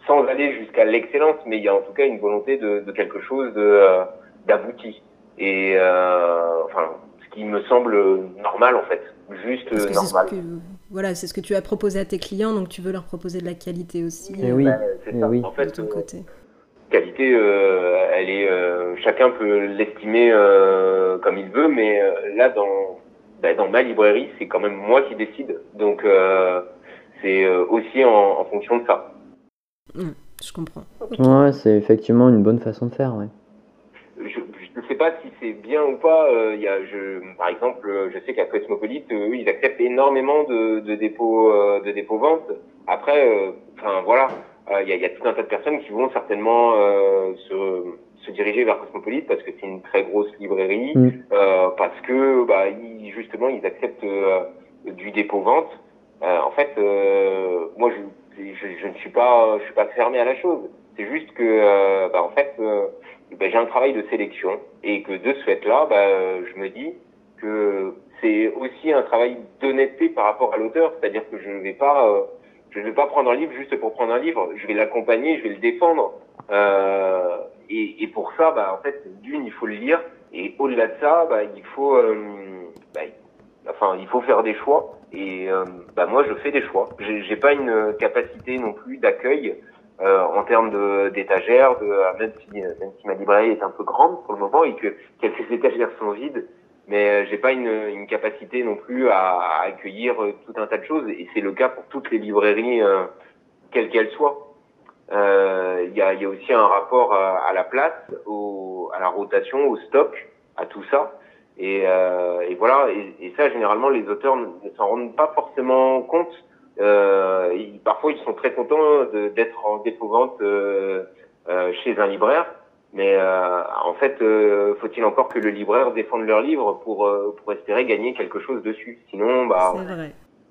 sans aller jusqu'à l'excellence, mais il y a en tout cas une volonté de, de quelque chose de euh, d'abouti. Et enfin, ce qui me semble normal en fait, juste normal. voilà, c'est ce que tu as proposé à tes clients, donc tu veux leur proposer de la qualité aussi. Et oui, c'est oui. En fait, de ton côté qualité, euh, elle est, euh, chacun peut l'estimer euh, comme il veut, mais là dans bah, dans ma librairie, c'est quand même moi qui décide, donc c'est aussi en, fonction de ça. Mmh, je comprends. Ouais, c'est effectivement une bonne façon de faire, ouais. Je ne sais pas si c'est bien ou pas. Il y a, je, par exemple, je sais qu'à Cosmopolite, eux, ils acceptent énormément de, de dépôts, de dépôts ventes. Après, enfin voilà, il euh, y, a, y, a, tout un tas de personnes qui vont certainement euh, se, se, diriger vers Cosmopolite parce que c'est une très grosse librairie, mm. euh, parce que bah, ils, justement ils acceptent euh, du dépôt vente. en fait, moi je, je, je, ne suis pas je suis pas fermé à la chose. C'est juste que bah, en fait bah, j'ai un travail de sélection et que de ce fait-là, bah, je me dis que c'est aussi un travail d'honnêteté par rapport à l'auteur, c'est-à-dire que je ne vais pas je ne vais pas prendre un livre juste pour prendre un livre. Je vais l'accompagner, je vais le défendre. Euh, et, et, pour ça, bah, en fait, d'une, il faut le lire. Et au-delà de ça, bah, il faut, euh, bah, enfin, il faut faire des choix. Et euh, bah, moi, je fais des choix. J'ai pas une capacité non plus d'accueil euh, en termes d'étagères, de, même si même si ma librairie est un peu grande pour le moment et que quelques étagères sont vides, mais euh, j'ai pas une, une, capacité non plus à, à, accueillir euh, tout un tas de choses et c'est le cas pour toutes les librairies euh, quelles qu'elles soient. Il y, a, y, a, aussi un rapport à, la place, au, à la rotation, au stock, à tout ça. Et, et voilà. Et, et, ça, généralement, les auteurs ne, s'en rendent pas forcément compte. Euh, parfois, ils sont très contents d'être en euh, chez un libraire mais euh, en fait, euh, faut-il encore que le libraire défende leur livre pour, euh, pour espérer gagner quelque chose dessus? Sinon, bah,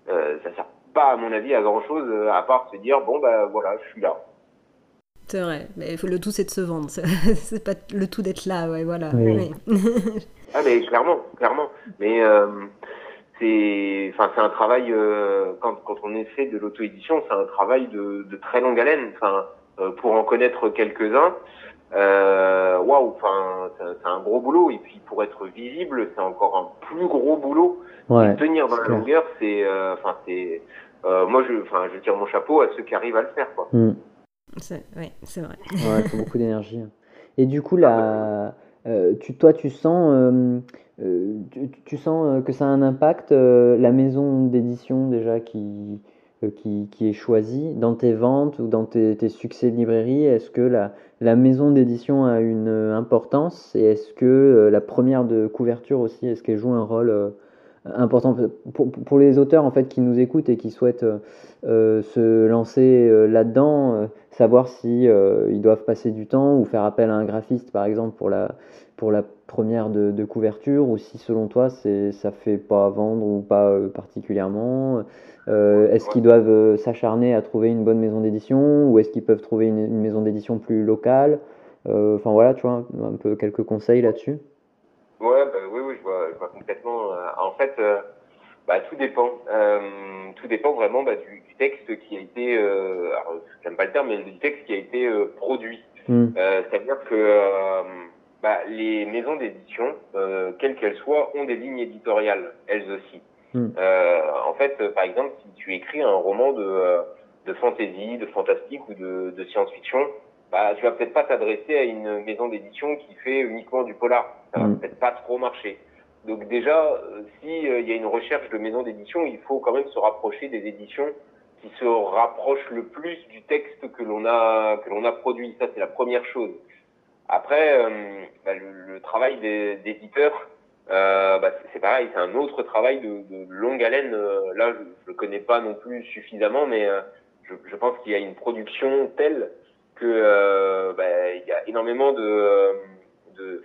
euh, ça sert pas, à mon avis, à grand-chose, euh, à part se dire, bon, bah voilà, je suis là. C'est vrai, mais le tout c'est de se vendre, [laughs] c'est pas le tout d'être là, ouais, voilà. Oui. ah mais clairement, clairement. Mais c'est, enfin c'est un travail quand quand on essaie de l'auto-édition, c'est un travail de, de très longue haleine. Enfin, pour en connaître quelques-uns, euh, waouh, enfin, c'est un gros boulot. Et puis pour être visible, c'est encore un plus gros boulot. Ouais, tenir dans la longueur, c'est, euh, enfin, c'est, euh, moi, je, enfin, je tire mon chapeau à ceux qui arrivent à le faire, quoi. Mm. Oui, c'est vrai. Ouais, faut beaucoup d'énergie. Et du coup, là, euh, tu, toi, tu sens, euh, tu, tu, sens que ça a un impact, la maison d'édition déjà qui, qui, qui, est choisie dans tes ventes ou dans tes, succès de librairie? Est-ce que la, maison d'édition a une euh, importance? Et est-ce que euh, la première de couverture aussi, est-ce qu'elle joue un rôle euh, important? Pour, pour, les auteurs en fait qui nous écoutent et qui souhaitent se lancer là-dedans, savoir si ils doivent passer du temps ou faire appel à un graphiste par exemple pour la pour la première de, de couverture ou si selon toi c'est ça fait pas vendre ou pas particulièrement euh, est-ce qu'ils doivent euh, s'acharner à trouver une bonne maison d'édition ou est-ce qu'ils peuvent trouver une, maison d'édition plus locale? Euh, Enfin voilà, tu vois, un peu quelques conseils là-dessus. Ouais, bah, oui, oui, je vois, je vois complètement. En fait, bah, tout dépend. tout dépend vraiment bah, du, texte qui a été, alors j'aime pas le terme, mais du texte qui a été produit. Hmm. C'est-à-dire que bah, les maisons d'édition, quelles qu'elles soient, ont des lignes éditoriales, elles aussi. Hmm. Euh, en fait, par exemple, si tu écris un roman de, euh, de fantasy, de fantastique ou de, de science-fiction, bah, tu vas peut-être pas t'adresser à une maison d'édition qui fait uniquement du polar. Ça va hmm. peut-être pas trop marcher. Donc déjà, euh, s'il euh, y a une recherche de maison d'édition, il faut quand même se rapprocher des éditions qui se rapprochent le plus du texte que l'on a que l'on a produit. Ça, c'est la première chose. Après, bah, le, le, travail des éditeurs, euh, bah, c'est pareil, c'est un autre travail de, de longue haleine. Euh, là, je, je le connais pas non plus suffisamment, mais euh, je, je, pense qu'il y a une production telle que euh, bah, il y a énormément de,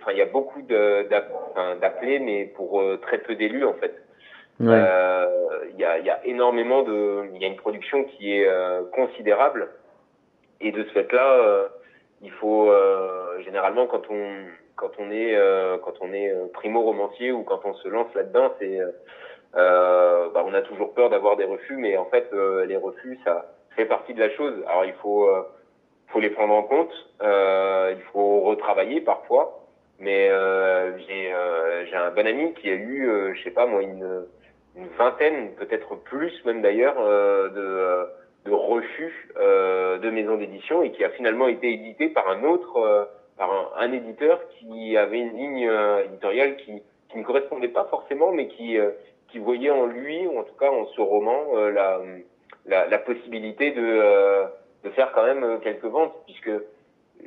enfin il y a beaucoup d'appelés, mais pour très peu d'élus en fait. Il ouais. y, a, y, a, énormément de, il y a une production qui est considérable, et de ce fait-là, il faut généralement quand on quand on est quand on est primo romancier ou quand on se lance là-dedans, c'est bah, on a toujours peur d'avoir des refus, mais en fait les refus ça fait partie de la chose. Alors il faut faut les prendre en compte, il faut retravailler parfois. Mais euh, j'ai euh, j'ai un bon ami qui a eu, euh, je sais pas moi, une, une vingtaine, peut-être plus même d'ailleurs, euh, de, de refus de maisons d'édition et qui a finalement été édité par un autre, par un, un, éditeur qui avait une ligne éditoriale qui, qui ne correspondait pas forcément, mais qui, qui voyait en lui, ou en tout cas en ce roman, la, la, la, possibilité de, de faire quand même quelques ventes, puisque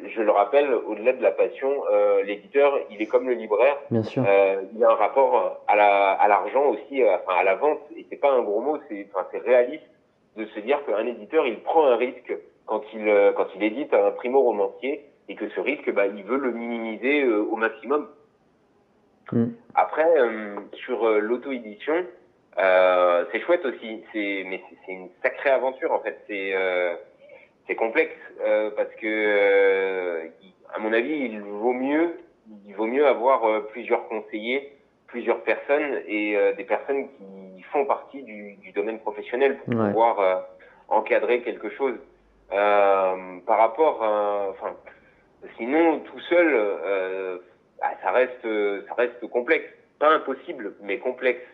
je le rappelle, au-delà de la passion, euh, l'éditeur, il est comme le libraire. Bien sûr. Euh, il a un rapport à la à l'argent aussi, euh, enfin à la vente. Et c'est pas un gros mot, c'est enfin c'est réaliste de se dire qu'un éditeur, il prend un risque quand il euh, quand il édite un primo romancier et que ce risque, bah, il veut le minimiser euh, au maximum. Mm. Après, sur l'auto-édition, c'est chouette aussi. C'est mais c'est une sacrée aventure en fait. C'est c'est complexe euh, parce que, euh, à mon avis, il vaut mieux, il vaut mieux avoir euh, plusieurs conseillers, plusieurs personnes et des personnes qui font partie du, du domaine professionnel pour pouvoir encadrer quelque chose. par rapport, enfin, sinon tout seul, bah, ça reste, ça reste complexe, pas impossible, mais complexe.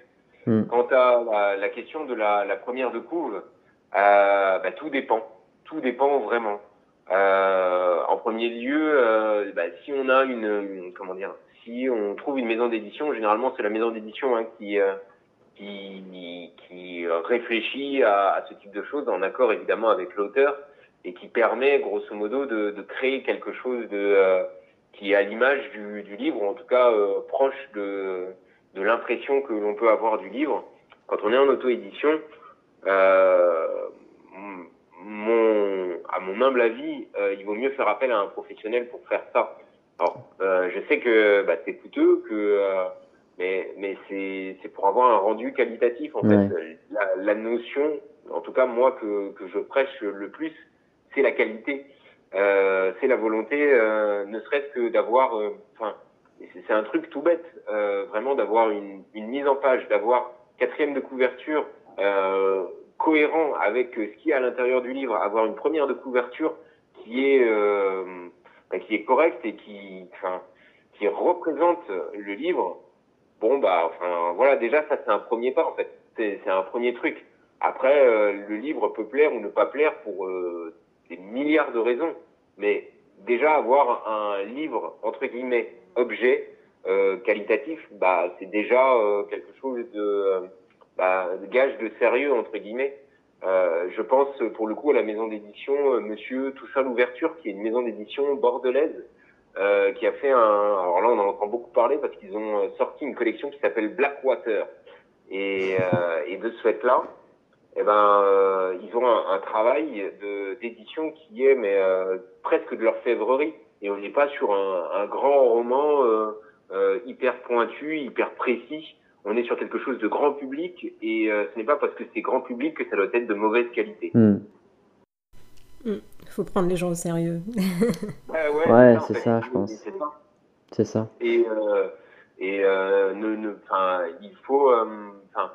Hmm. Quant à la, question de la, la première de couve, bah, tout dépend tout dépend vraiment. Euh, en premier lieu, euh, bah, si on a une, comment dire, si on trouve une maison d'édition, généralement c'est la maison d'édition hein, qui, euh, qui, réfléchit à, ce type de choses en accord évidemment avec l'auteur et qui permet grosso modo de, créer quelque chose euh, qui est à l'image du, livre ou en tout cas euh, proche de, l'impression que l'on peut avoir du livre. Quand on est en auto-édition, à mon humble avis, il vaut mieux faire appel à un professionnel pour faire ça. Alors, euh, je sais que bah, c'est coûteux, que euh, mais mais c'est c'est pour avoir un rendu qualitatif en fait. La, la, notion, en tout cas moi que que je prêche le plus, c'est la qualité. Euh, c'est la volonté, ne serait-ce que d'avoir, enfin, c'est un truc tout bête, vraiment d'avoir une, une mise en page, d'avoir quatrième de couverture. Euh, cohérent avec ce qui est à l'intérieur du livre, avoir une première de couverture qui est euh, bah, qui est correcte et qui enfin qui représente le livre. Bon bah enfin voilà déjà ça c'est un premier pas en fait. C'est un premier truc. Après euh, le livre peut plaire ou ne pas plaire pour euh, des milliards de raisons, mais déjà avoir un livre entre guillemets objet euh, qualitatif, bah c'est déjà quelque chose de bah, gage de sérieux entre guillemets. Euh, je pense pour le coup à la maison d'édition euh, Monsieur Toussaint l'ouverture, qui est une maison d'édition bordelaise, euh, qui a fait un. Alors là, on en entend beaucoup parler parce qu'ils ont euh, sorti une collection qui s'appelle Blackwater. Et, euh, et de ce fait-là, eh ben, ils ont un, un travail d'édition qui est mais presque de leur fèvrerie. Et on n'est pas sur un, un grand roman hyper pointu, hyper précis on est sur quelque chose de grand public et euh, ce n'est pas parce que c'est grand public que ça doit être de mauvaise qualité. Il hmm. hmm. faut prendre les gens au sérieux. [laughs] ouais, ouais c'est ça, je pense. C'est ça. Et, euh, et euh, ne, ne, il faut, euh, enfin,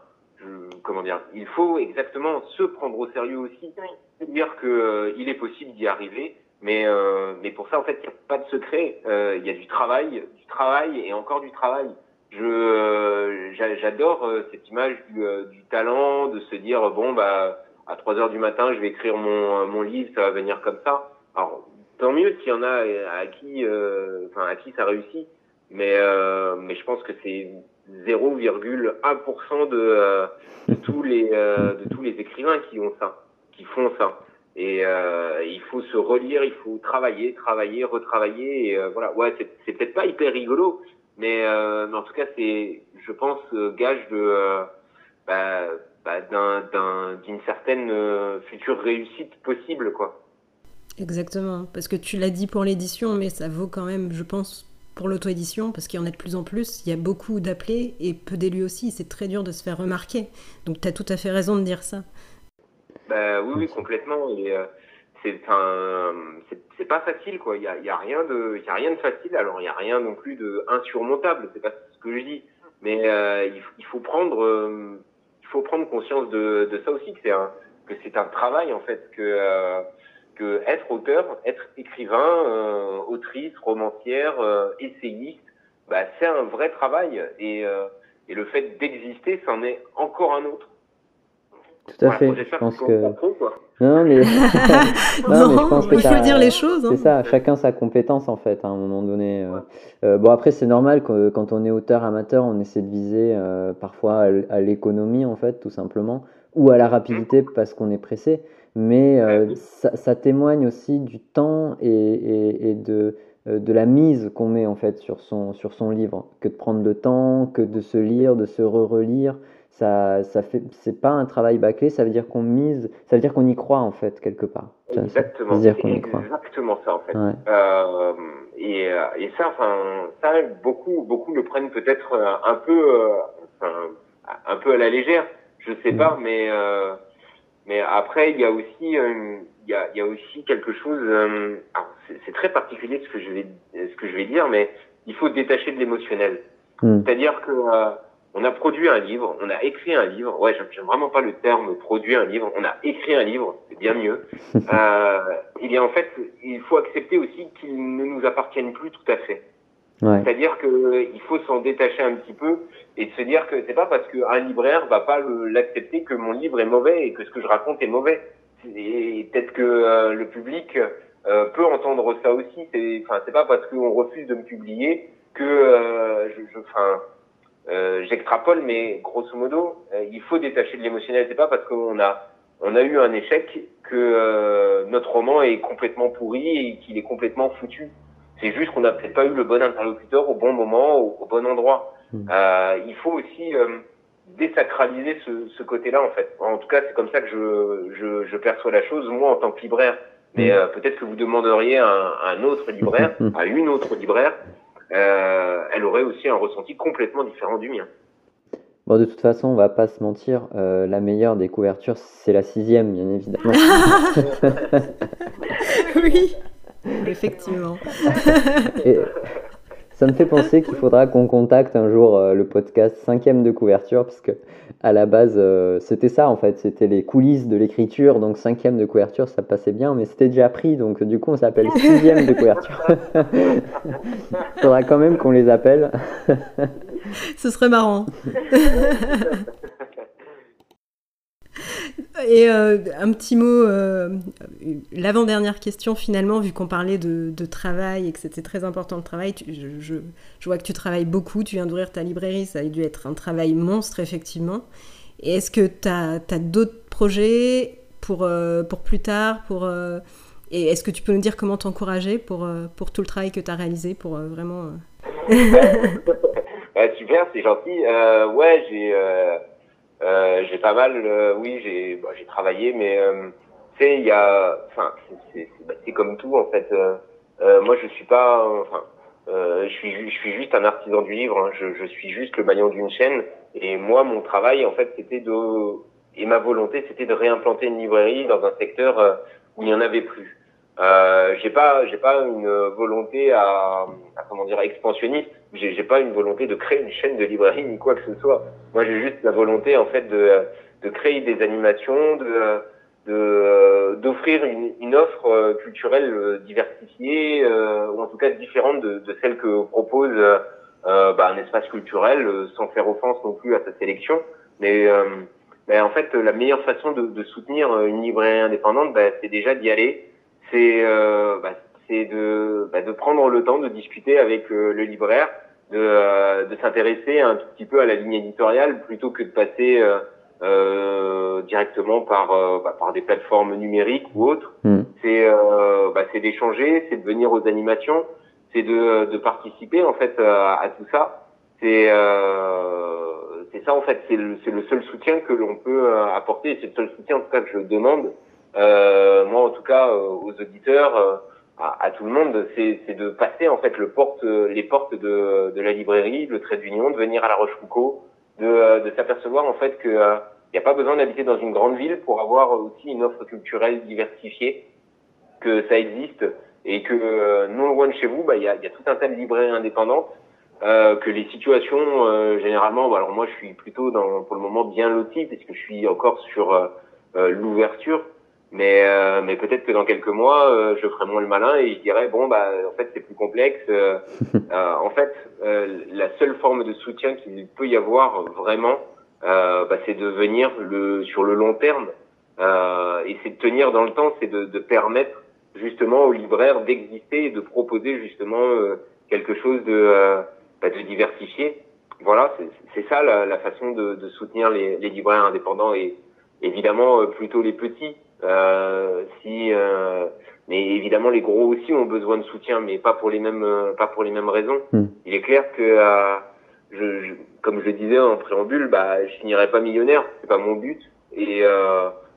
comment dire, il faut exactement se prendre au sérieux aussi, dire que euh, il est possible d'y arriver. Mais, mais pour ça, en fait, il n'y a pas de secret. Il y a du travail, du travail et encore du travail je euh, j'adore euh, cette image du, euh, du, talent, de se dire bon bah à 3 heures du matin je vais écrire mon, mon livre, ça va venir comme ça. Alors tant mieux s'il y en a à qui enfin à qui ça réussit, mais mais je pense que c'est 0,1% de, de [laughs] tous les de tous les écrivains qui ont ça, qui font ça. Et il faut se relire, il faut travailler, travailler, retravailler. Et voilà, ouais, c'est peut-être pas hyper rigolo, mais, euh, mais en tout cas, c'est, je pense, euh, gage de euh, bah, bah, d'une certaine future réussite possible, quoi. Exactement, parce que tu l'as dit pour l'édition, mais ça vaut quand même, je pense, pour l'auto-édition, parce qu'il y en a de plus en plus, il y a beaucoup d'appelés et peu d'élus aussi, c'est très dur de se faire remarquer. Donc tu as tout à fait raison de dire ça. Bah, oui, oui, complètement. Et c'est c'est pas facile quoi. Il y a, y a rien de y a rien de facile. Alors il y a rien non plus de insurmontable. C'est pas ce que je dis. Mais euh, il, faut prendre euh, il faut prendre conscience de, de ça aussi que c'est un que c'est un travail en fait que euh, que être auteur, être écrivain, euh, autrice, romancière, essayiste, bah c'est un vrai travail et et le fait d'exister, c'en est encore un autre. Tout à fait. Je pense que. Non, mais... [laughs] non, je pense que il faut dire les choses. C'est hein. ça, chacun sa compétence en fait, à un moment donné. Euh. Euh, bon, après, c'est normal que quand on est auteur amateur, on essaie de viser euh, parfois à l'économie en fait, tout simplement, ou à la rapidité mmh. parce qu'on est pressé. Mais ça, ça, témoigne aussi du temps et, et, et de, de la mise qu'on met en fait sur son, sur son livre, que de prendre le temps, que de se lire, de se re-relire ça, ça fait, c'est pas un travail bâclé, ça veut dire qu'on mise, ça veut dire qu'on y croit en fait quelque part. Exactement. Ça. Exactement ça en fait. Euh, et, euh, et, ça, enfin, ça beaucoup, beaucoup le prennent peut-être euh, un peu, enfin, un peu à la légère. Je sais pas, mm. mais mais après il y a aussi, il y a, y a aussi quelque chose. c'est très particulier ce que je vais, ce que je vais dire, mais il faut détacher de l'émotionnel. Mm. C'est-à-dire que on a produit un livre, on a écrit un livre. Ouais, j'aime vraiment pas le terme produire un livre. On a écrit un livre, c'est bien mieux. [laughs] euh, il y a en fait, il faut accepter aussi qu'il ne nous appartienne plus tout à fait. Ouais. C'est-à-dire que il faut s'en détacher un petit peu et de se dire que c'est pas parce qu'un libraire va pas l'accepter que mon livre est mauvais et que ce que je raconte est mauvais. Et peut-être que euh, le public euh, peut entendre ça aussi. C'est, enfin, c'est pas parce qu'on refuse de me publier que euh, je, je, enfin, euh, j'extrapole, mais grosso modo, euh, il faut détacher de l'émotionnel. C'est pas parce qu'on a on a eu un échec que euh, notre roman est complètement pourri et qu'il est complètement foutu. C'est juste qu'on n'a peut-être pas eu le bon interlocuteur au bon moment, au, bon endroit. Hmm. il faut aussi désacraliser ce, ce côté-là, en fait. En tout cas, c'est comme ça que je, je, je, perçois la chose, moi, en tant que libraire. Mais hmm. peut-être que vous demanderiez à un, à un autre libraire, [laughs] à une autre libraire, euh, elle aurait aussi un ressenti complètement différent du mien. Bon, de toute façon, on va pas se mentir, euh, la meilleure des couvertures, c'est la sixième, bien évidemment. [laughs] oui, [laughs] effectivement. Et, ça me fait penser qu'il faudra qu'on contacte un jour euh, le podcast cinquième de couverture, parce que à la base, euh, c'était ça en fait, c'était les coulisses de l'écriture, donc cinquième de couverture, ça passait bien, mais c'était déjà pris, donc du coup on s'appelle sixième de couverture. [laughs] Il faudra quand même qu'on les appelle. Ce serait marrant. [laughs] [laughs] Et euh, un petit mot, euh, l'avant-dernière question finalement, vu qu'on parlait de, travail et que c'était très important le travail, je, vois que tu travailles beaucoup, tu viens d'ouvrir ta librairie, ça a dû être un travail monstre effectivement. Et est-ce que tu as, d'autres projets pour, euh, pour plus tard pour, Et est-ce que tu peux nous dire comment t'encourager pour, pour tout le travail que tu as réalisé pour vraiment... [laughs] [laughs] super, c'est gentil. ouais, j'ai euh, j'ai pas mal, euh, oui, j'ai bah, j'ai travaillé, mais euh, tu sais, il y a, enfin, c'est bah, comme tout en fait. Euh, moi, je suis pas, enfin, je suis je suis juste un artisan du livre. Hein. je, je suis juste le maillon d'une chaîne. Et moi, mon travail, en fait, c'était de et ma volonté, c'était de réimplanter une librairie dans un secteur où il n'y en avait plus. Euh, j'ai pas, j'ai pas une volonté à, à comment dire expansionniste. J'ai, j'ai pas une volonté de créer une chaîne de librairie ni quoi que ce soit. Moi, j'ai juste la volonté en fait de, de créer des animations, de, de d'offrir une, une, offre culturelle diversifiée euh, ou en tout cas différente de, de celle que propose euh, bah, un espace culturel, sans faire offense non plus à sa sélection. Mais mais en fait, la meilleure façon de, de soutenir une librairie indépendante, bah, c'est déjà d'y aller c'est euh, bah, de, bah, de prendre le temps de discuter avec euh, le libraire, de, euh, de s'intéresser un tout petit peu à la ligne éditoriale plutôt que de passer euh, directement par, bah, par des plateformes numériques ou autres. Hmm. C'est bah, d'échanger, c'est de venir aux animations, c'est de, de participer en fait à, à tout ça. C'est c'est ça en fait, c'est le, le seul soutien que l'on peut apporter, c'est le seul soutien en tout cas que je demande euh, moi en tout cas euh, aux auditeurs, euh, à, à, tout le monde, c'est de passer en fait le porte, les portes de, de la librairie, le trait d'union, de venir à La Rochefoucauld, de, de s'apercevoir en fait que n'y a pas besoin d'habiter dans une grande ville pour avoir aussi une offre culturelle diversifiée. que ça existe et que non loin de chez vous, bah, il y, a, y a tout un tas de librairies indépendantes euh, que les situations euh, généralement, bah, alors moi je suis plutôt dans, pour le moment bien loti puisque je suis encore sur euh, euh l'ouverture, mais mais peut-être que dans quelques mois je ferai moins le malin et je dirais bon bah en fait c'est plus complexe. [laughs] en fait la seule forme de soutien qu'il peut y avoir vraiment, bah, c'est de venir le sur le long terme et c'est de tenir dans le temps, c'est de, de permettre justement aux libraires d'exister et de proposer justement quelque chose de bah, de diversifier. Voilà, c'est ça la, la façon de, de, soutenir les, les, libraires indépendants et évidemment euh, plutôt les petits. Euh, si, euh, mais évidemment les gros aussi ont besoin de soutien, mais pas pour les mêmes, euh, pas pour les mêmes raisons. Hmm. Il est clair que, euh, je, je, comme je le disais en préambule, bah, je finirai pas millionnaire, c'est pas mon but. Et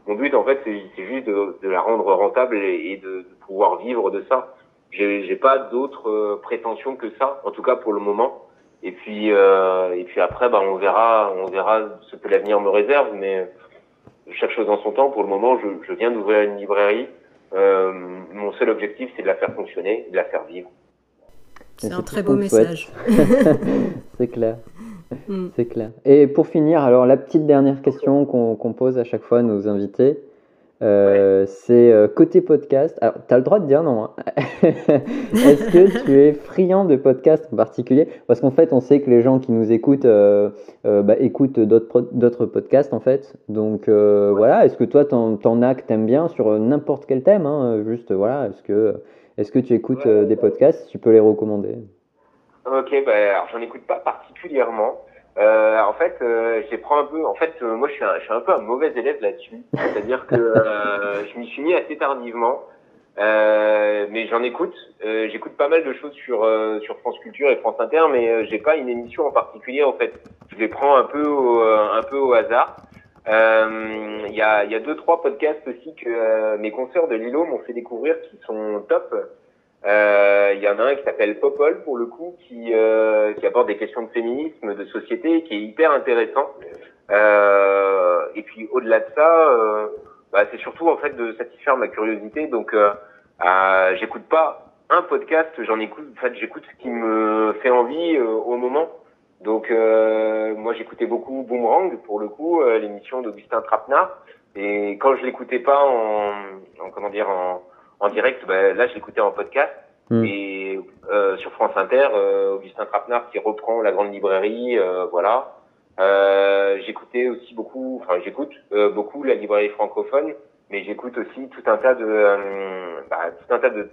mon but en fait, c'est juste de, de, la rendre rentable et, et de, de pouvoir vivre de ça j'ai pas d'autres euh, prétentions que ça, en tout cas pour le moment. Et puis euh, et puis après, bah, on verra, on verra ce que l'avenir me réserve. Mais chaque chose en son temps. Pour le moment, je, je viens d'ouvrir une librairie. Euh, mon seul objectif, c'est de la faire fonctionner, de la faire vivre. C'est un très beau message. [laughs] c'est clair. Mm. C'est clair. Et pour finir, alors la petite dernière question qu'on pose à chaque fois à nos invités, euh, c'est euh, côté podcast. Alors, tu as le droit de dire non. Hein. [laughs] Est-ce que tu es friand de podcasts en particulier? Parce qu'en fait, on sait que les gens qui nous écoutent euh, bah, écoutent d'autres podcasts en fait. Donc voilà, est-ce que toi, ton, ton acte t'aimes bien sur n'importe quel thème hein? Juste voilà, est-ce que, est que tu écoutes des podcasts? Tu peux les recommander Ok, bah, alors j'en écoute pas particulièrement. Euh, en fait, euh, j'ai prends un peu. En fait, euh, moi, je suis, un, je suis un peu un mauvais élève là-dessus. C'est-à-dire que euh, je m'y suis mis assez tardivement, euh, mais j'en écoute. J'écoute pas mal de choses sur sur France Culture et France Inter, mais j'ai pas une émission en particulier. En fait, je les prends un peu au, un peu au hasard. Il y a il y a deux trois podcasts aussi que mes consoeurs de Lilo m'ont fait découvrir qui sont top. Il euh, y en a un qui s'appelle Popol pour le coup, qui, euh, qui aborde des questions de féminisme, de société, qui est hyper intéressant. Euh, et puis au-delà de ça, euh, bah, c'est surtout en fait de satisfaire ma curiosité. Donc euh, j'écoute pas un podcast, j'en écoute. En fait, j'écoute ce qui me fait envie au moment. Donc moi j'écoutais beaucoup Boomerang pour le coup, l'émission d'Augustin Trapenard. Et quand je l'écoutais pas en, en comment dire en en direct, ben, là je l'écoutais en podcast. Hmm. Et euh, sur France Inter, euh, Augustin Trapenard qui reprend la grande librairie, euh, voilà. J'écoutais aussi beaucoup, enfin j'écoute beaucoup la librairie francophone, mais j'écoute aussi tout un tas de, bah, tout un tas de,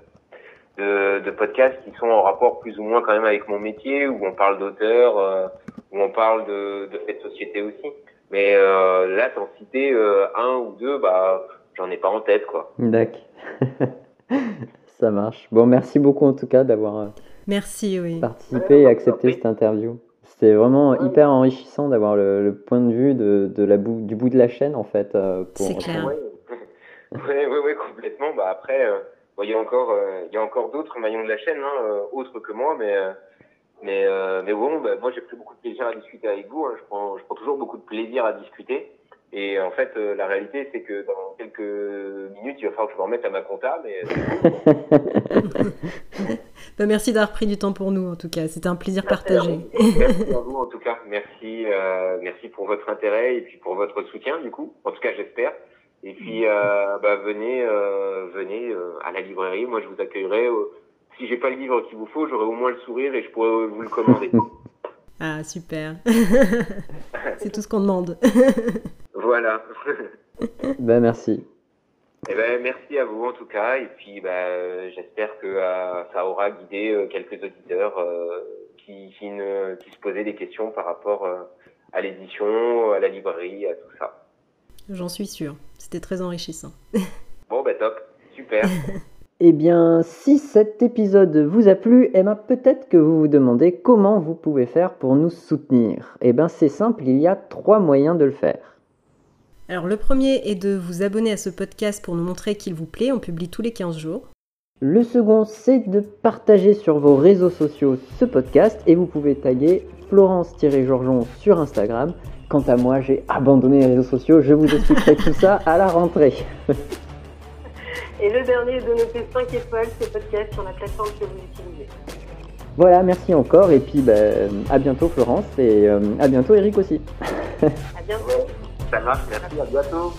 de, de, podcasts qui sont en rapport plus ou moins quand même avec mon métier, où on parle d'auteurs, où on parle de, de faits de société aussi. Mais là, t'en citer un ou deux, bah j'en ai pas en tête quoi. D'accord. [laughs] Ça marche. Bon, merci beaucoup en tout cas d'avoir euh, merci, oui. participé et accepté cette interview. C'était vraiment hyper enrichissant d'avoir le, point de vue de, de la bout, du bout de la chaîne en fait. Euh, C'est clair. Oui, oui, oui, complètement. Bah, après, euh, il y a encore, il y a encore d'autres maillons de la chaîne, hein, autres que moi, mais mais mais bon, bah, moi j'ai pris beaucoup de plaisir à discuter avec vous. Hein. Je prends je prends toujours beaucoup de plaisir à discuter. Et en fait, euh, la réalité, c'est que dans quelques minutes, il va falloir que je me remette à ma compta. Mais... [laughs] bah, merci d'avoir pris du temps pour nous, en tout cas. C'était un plaisir partagé. merci à vous, en tout cas. Merci, euh, merci pour votre intérêt et puis pour votre soutien, du coup. En tout cas, j'espère. Et puis, euh, bah, venez, euh, venez euh, à la librairie. Moi, je vous accueillerai. si j'ai pas le livre qu'il vous faut, j'aurai au moins le sourire et je pourrai vous le commander. [laughs] ah, super. [laughs] C'est tout ce qu'on demande. Voilà. [laughs] ben merci. Eh ben, merci à vous en tout cas, et puis ben, j'espère que euh, ça aura guidé euh, quelques auditeurs euh, qui, qui, ne, qui, se posaient des questions par rapport à l'édition, à la librairie, à tout ça. J'en suis sûr, c'était très enrichissant. bon, ben top, super. [laughs] Eh bien, si cet épisode vous a plu, eh ben, peut-être que vous vous demandez comment vous pouvez faire pour nous soutenir. Eh bien, c'est simple, il y a trois moyens de le faire. Alors le premier est de vous abonner à ce podcast pour nous montrer qu'il vous plaît, on publie tous les 15 jours. Le second, c'est de partager sur vos réseaux sociaux ce podcast et vous pouvez taguer Florence-Georgeon sur Instagram. Quant à moi, j'ai abandonné les réseaux sociaux, je vous expliquerai tout ça à la rentrée. [laughs] Et le dernier est de noter 5 étoiles ce podcast sur la plateforme que vous utilisez. Voilà, merci encore et puis bah, à bientôt Florence et à bientôt Eric aussi. [laughs] à bientôt. Ça marche, merci, à bientôt.